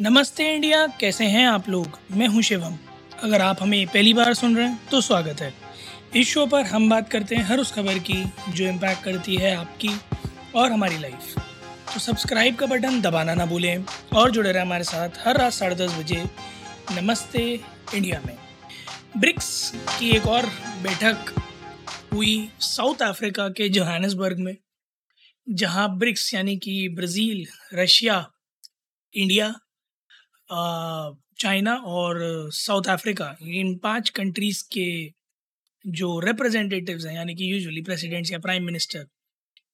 नमस्ते इंडिया, कैसे हैं आप लोग? मैं हूँ शिवम। अगर आप हमें पहली बार सुन रहे हैं तो स्वागत है। इस शो पर हम बात करते हैं हर उस खबर की, जो इम्पैक्ट करती है आपकी और हमारी लाइफ तो सब्सक्राइब का बटन दबाना ना भूलें और जुड़े रहें हमारे साथ हर रात साढ़े दस बजे नमस्ते इंडिया में। ब्रिक्स की एक और बैठक हुई साउथ अफ्रीका के जोहानसबर्ग में, जहाँ ब्रिक्स यानी कि ब्राज़ील, रशिया, इंडिया चाइना और साउथ अफ्रीका, इन पाँच कंट्रीज़ के जो रिप्रेजेंटेटिव्स हैं, यानी कि यूजुअली प्रेसिडेंट्स या प्राइम मिनिस्टर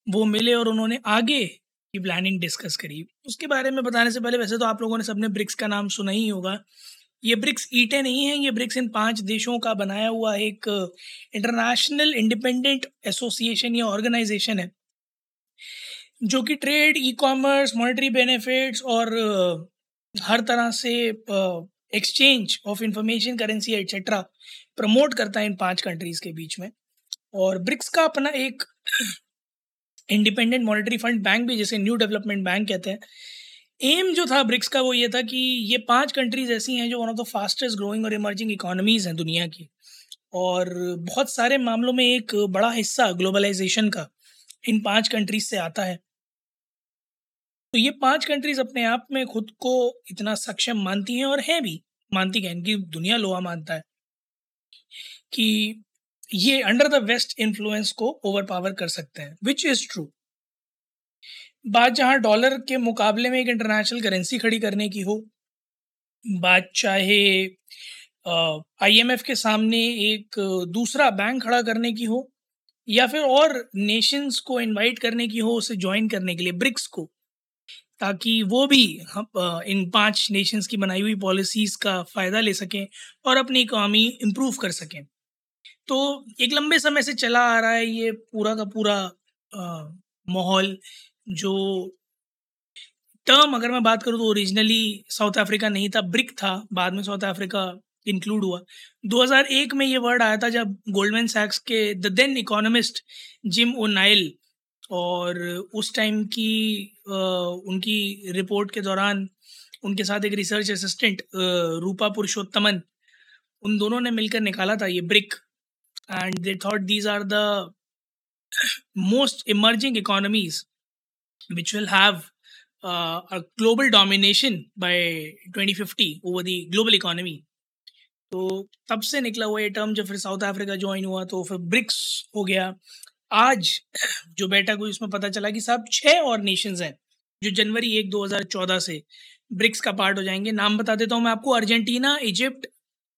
वो मिले और उन्होंने आगे की प्लानिंग डिस्कस करी। उसके बारे में बताने से पहले, वैसे तो आप लोगों ने सबने ब्रिक्स का नाम सुना ही होगा। ये ब्रिक्स ईटे नहीं है, ये ब्रिक्स इन पाँच देशों का बनाया हुआ एक इंटरनेशनल इंडिपेंडेंट एसोसिएशन या ऑर्गेनाइजेशन है, जो कि trade e commerce monetary benefits और हर तरह से exchange of information currency etcetera promote करता है इन पाँच कंट्रीज़ के बीच में। और ब्रिक्स का अपना एक इंडिपेंडेंट मॉनेटरी फंड बैंक भी, जैसे न्यू डेवलपमेंट बैंक कहते हैं। एम जो था ब्रिक्स का वो ये था कि ये पाँच कंट्रीज़ ऐसी हैं जो one of the fastest growing और इमर्जिंग इकोनॉमीज़ हैं दुनिया की। और बहुत सारे मामलों में एक बड़ा हिस्सा ग्लोबलाइजेशन का इन पाँच कंट्रीज़ से आता है। तो ये पाँच कंट्रीज़ अपने आप में खुद को इतना सक्षम मानती हैं और हैं भी। मानती हैं इनकी दुनिया लोहा मानता है कि ये अंडर द वेस्ट इन्फ्लुएंस को ओवर पावर कर सकते हैं विच इज़ ट्रू बात जहाँ डॉलर के मुकाबले में एक इंटरनेशनल करेंसी खड़ी करने की हो, बात चाहे आईएमएफ के सामने एक दूसरा बैंक खड़ा करने की हो, या फिर और नेशंस को इनवाइट करने की हो, उसे ज्वाइन करने के लिए, ब्रिक्स को ताकि वो भी हम इन पाँच नेशंस की बनाई हुई पॉलिसीज़ का फ़ायदा ले सकें और अपनी इकॉनमी इम्प्रूव कर सकें। तो एक लंबे समय से चला आ रहा है ये पूरा का पूरा माहौल जो टर्म अगर मैं बात करूँ तो ओरिजिनली साउथ अफ्रीका नहीं था ब्रिक था, बाद में साउथ अफ्रीका इंक्लूड हुआ। 2001 में ये वर्ड आया था जब गोल्डमैन सैक्स के the then economist Jim O'Neill और उस टाइम की उनकी रिपोर्ट के दौरान उनके साथ एक रिसर्च असिस्टेंट रूपा पुरुषोत्तमन, उन दोनों ने मिलकर निकाला था ये BRIC. And they thought these are the most emerging economies which will have global domination by 2050 over the global economy तो तब से निकला हुआ ये टर्म जब फिर साउथ अफ्रीका ज्वाइन हुआ तो फिर ब्रिक्स हो गया। आज जो बैठक हुई, उसमें पता चला कि साहब छः और नेशंस हैं, जो जनवरी एक 2014 से ब्रिक्स का पार्ट हो जाएँगे। नाम बता देता हूँ मैं आपको, Argentina, Egypt,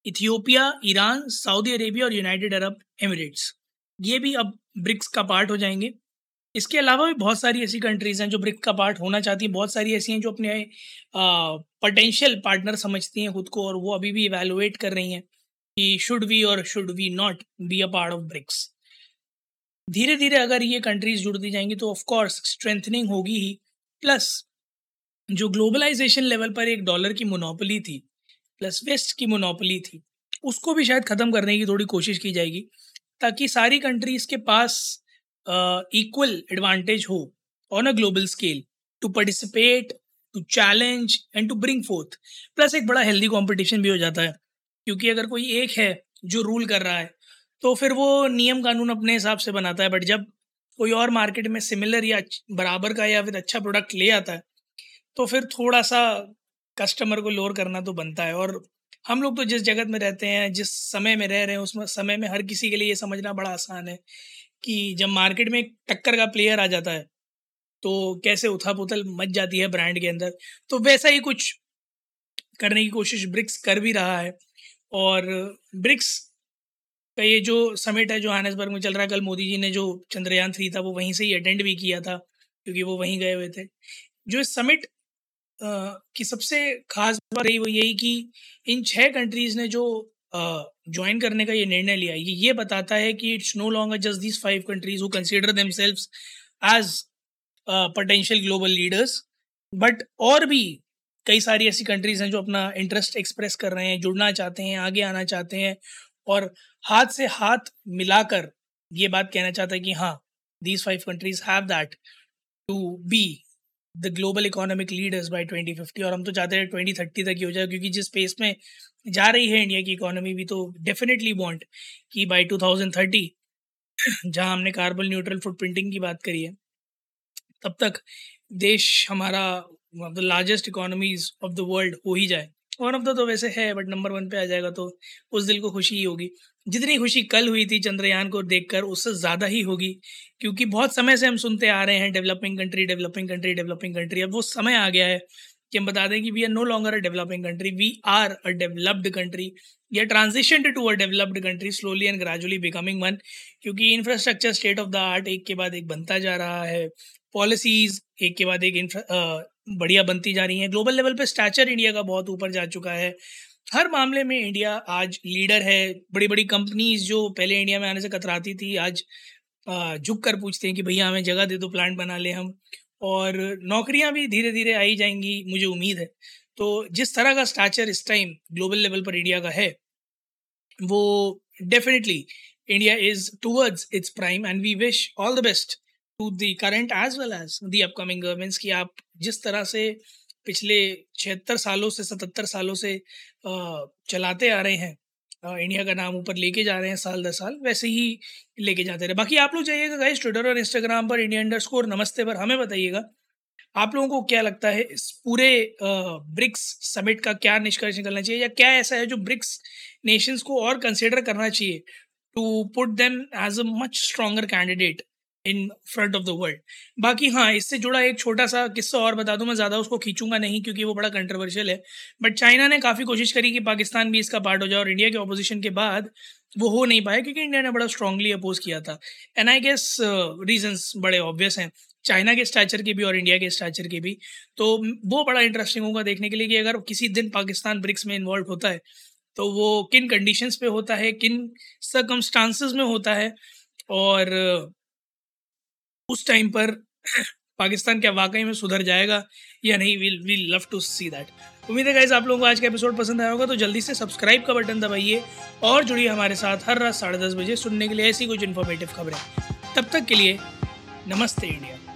Ethiopia, Iran, Saudi Arabia और यूनाइटेड अरब एमिरेट्स। ये भी अब ब्रिक्स का पार्ट हो जाएँगे। इसके अलावा भी बहुत सारी ऐसी कंट्रीज़ हैं जो ब्रिक्स का पार्ट होना चाहती हैं। बहुत सारी ऐसी हैं जो अपने पोटेंशियल पार्टनर समझती हैं खुद को और वो अभी भी इवेलुएट कर रही हैं कि शुड वी और should we not be a part of BRICS धीरे धीरे अगर ये कंट्रीज़ जुड़ती जाएँगी तो ऑफकोर्स स्ट्रेंथनिंग होगी ही। प्लस जो ग्लोबलाइजेशन लेवल पर एक डॉलर की मोनोपली थी प्लस वेस्ट की मोनोपली थी, उसको भी शायद ख़त्म करने की थोड़ी कोशिश की जाएगी, ताकि सारी कंट्रीज़ के पास इक्वल एडवांटेज हो on a global scale to participate to challenge and to bring forth plus एक बड़ा हेल्दी कंपटीशन भी हो जाता है, क्योंकि अगर कोई एक है, जो रूल कर रहा है तो फिर वो नियम कानून अपने हिसाब से बनाता है बट जब कोई और मार्केट में सिमिलर या बराबर का या फिर अच्छा प्रोडक्ट ले आता है तो फिर थोड़ा सा कस्टमर को लोअर करना तो बनता है। और हम लोग तो जिस जगत में रहते हैं, जिस समय में रह रहे हैं, उसमें, समय में हर किसी के लिए ये समझना बड़ा आसान है कि जब मार्केट में एक टक्कर का प्लेयर आ जाता है तो कैसे उथल पुथल मच जाती है ब्रांड के अंदर। तो वैसा ही कुछ करने की कोशिश ब्रिक्स कर भी रहा है। और ब्रिक्स का ये जो समिट है जो हानेसबर्ग में चल रहा है, कल मोदी जी ने जो चंद्रयान थ्री था, वो वहीं से ही अटेंड भी किया था, क्योंकि वो वहीं गए हुए थे। जो इस समिट की सबसे खास बात रही वो यही कि इन छह कंट्रीज़ ने जो ज्वाइन करने का ये निर्णय लिया, ये ये बताता है कि it's no longer just these five countries who consider them as potential global leaders but और भी कई सारी ऐसी कंट्रीज़ हैं जो अपना इंटरेस्ट एक्सप्रेस कर रहे हैं, जुड़ना चाहते हैं, आगे आना चाहते हैं और हाथ से हाथ मिलाकर ये बात कहना चाहता है कि हाँ these five countries have that to be the global economic leaders by 2050 और हम तो चाहते हैं 2030 तक ही हो जाए क्योंकि जिस पेस में जा रही है इंडिया की इकोनॉमी भी तो डेफिनेटली वांट कि बाय 2030 जहाँ हमने कार्बन न्यूट्रल फुटप्रिंटिंग की बात करी है, तब तक देश हमारा the largest economies of the world हो ही जाए। वन ऑफ़ द तो वैसे है बट नंबर वन पे आ जाएगा तो उस दिल को खुशी ही होगी। जितनी खुशी कल हुई थी चंद्रयान को देखकर, उससे ज़्यादा ही होगी, क्योंकि बहुत समय से हम सुनते आ रहे हैं developing country developing country developing country अब वो समय आ गया है कि हम बता दें कि we are no longer a developing country we are a developed country या transition to a developed country slowly and gradually becoming one क्योंकि infrastructure state of the art एक के बाद एक बनता जा रहा है पॉलिसीज़ एक के बाद एक बढ़िया बनती जा रही हैं। ग्लोबल लेवल पे स्टैचर इंडिया का बहुत ऊपर जा चुका है। हर मामले में इंडिया आज लीडर है। बड़ी बड़ी कंपनीज़ जो पहले इंडिया में आने से कतराती थी, आज झुक कर पूछते हैं कि भैया हमें जगह दे दो प्लांट बना ले हम। और नौकरियाँ भी धीरे धीरे आई जाएँगी, मुझे उम्मीद है। तो जिस तरह का स्टैचर इस टाइम ग्लोबल लेवल पर इंडिया का है, वो definitely India is towards its prime and we wish all the best to the current as well as the upcoming governments की आप जिस तरह से पिछले छिहत्तर सालों से सतहत्तर सालों से चलाते आ रहे हैं इंडिया का नाम ऊपर लेके जा रहे हैं साल दस साल, वैसे ही लेके जाते रहे। बाकी आप लोग जाइएगा गाइस ट्विटर और इंस्टाग्राम पर इंडिया अंडर स्कोर नमस्ते पर हमें बताइएगा, आप लोगों को क्या लगता है इस पूरे ब्रिक्स समिट का क्या निष्कर्ष निकलना चाहिए या क्या ऐसा है जो ब्रिक्स नेशंस को और कंसिडर करना चाहिए to put them as a much stronger candidate in front of the world बाकी हाँ इससे जुड़ा एक छोटा सा किस्सा और बता दूँ, मैं ज़्यादा उसको खींचूँगा नहीं क्योंकि वो बड़ा कंट्रोवर्शियल है। बट चाइना ने काफ़ी कोशिश करी कि पाकिस्तान भी इसका पार्ट हो जाए और इंडिया के अपोजिशन के बाद वो हो नहीं पाया क्योंकि इंडिया ने बड़ा स्ट्रांगली अपोज किया था। एंड आई गेस रीजंस बड़े ऑब्वियस हैं। चाइना के स्टैचर के भी और इंडिया के स्टैचर के भी। तो वो बड़ा इंटरेस्टिंग होगा देखने के लिए कि अगर किसी दिन पाकिस्तान ब्रिक्स में इन्वॉल्व होता है तो वो किन कंडीशंस पे होता है, किन सर्कमस्टांसिस में होता है और उस टाइम पर पाकिस्तान क्या वाकई में सुधर जाएगा या नहीं will we love to see that उम्मीद है गाइज़ आप लोगों को आज का एपिसोड पसंद आया होगा तो जल्दी से सब्सक्राइब का बटन दबाइए और जुड़िए हमारे साथ हर रात साढ़े दस बजे सुनने के लिए ऐसी कुछ इन्फॉर्मेटिव खबरें। तब तक के लिए नमस्ते इंडिया।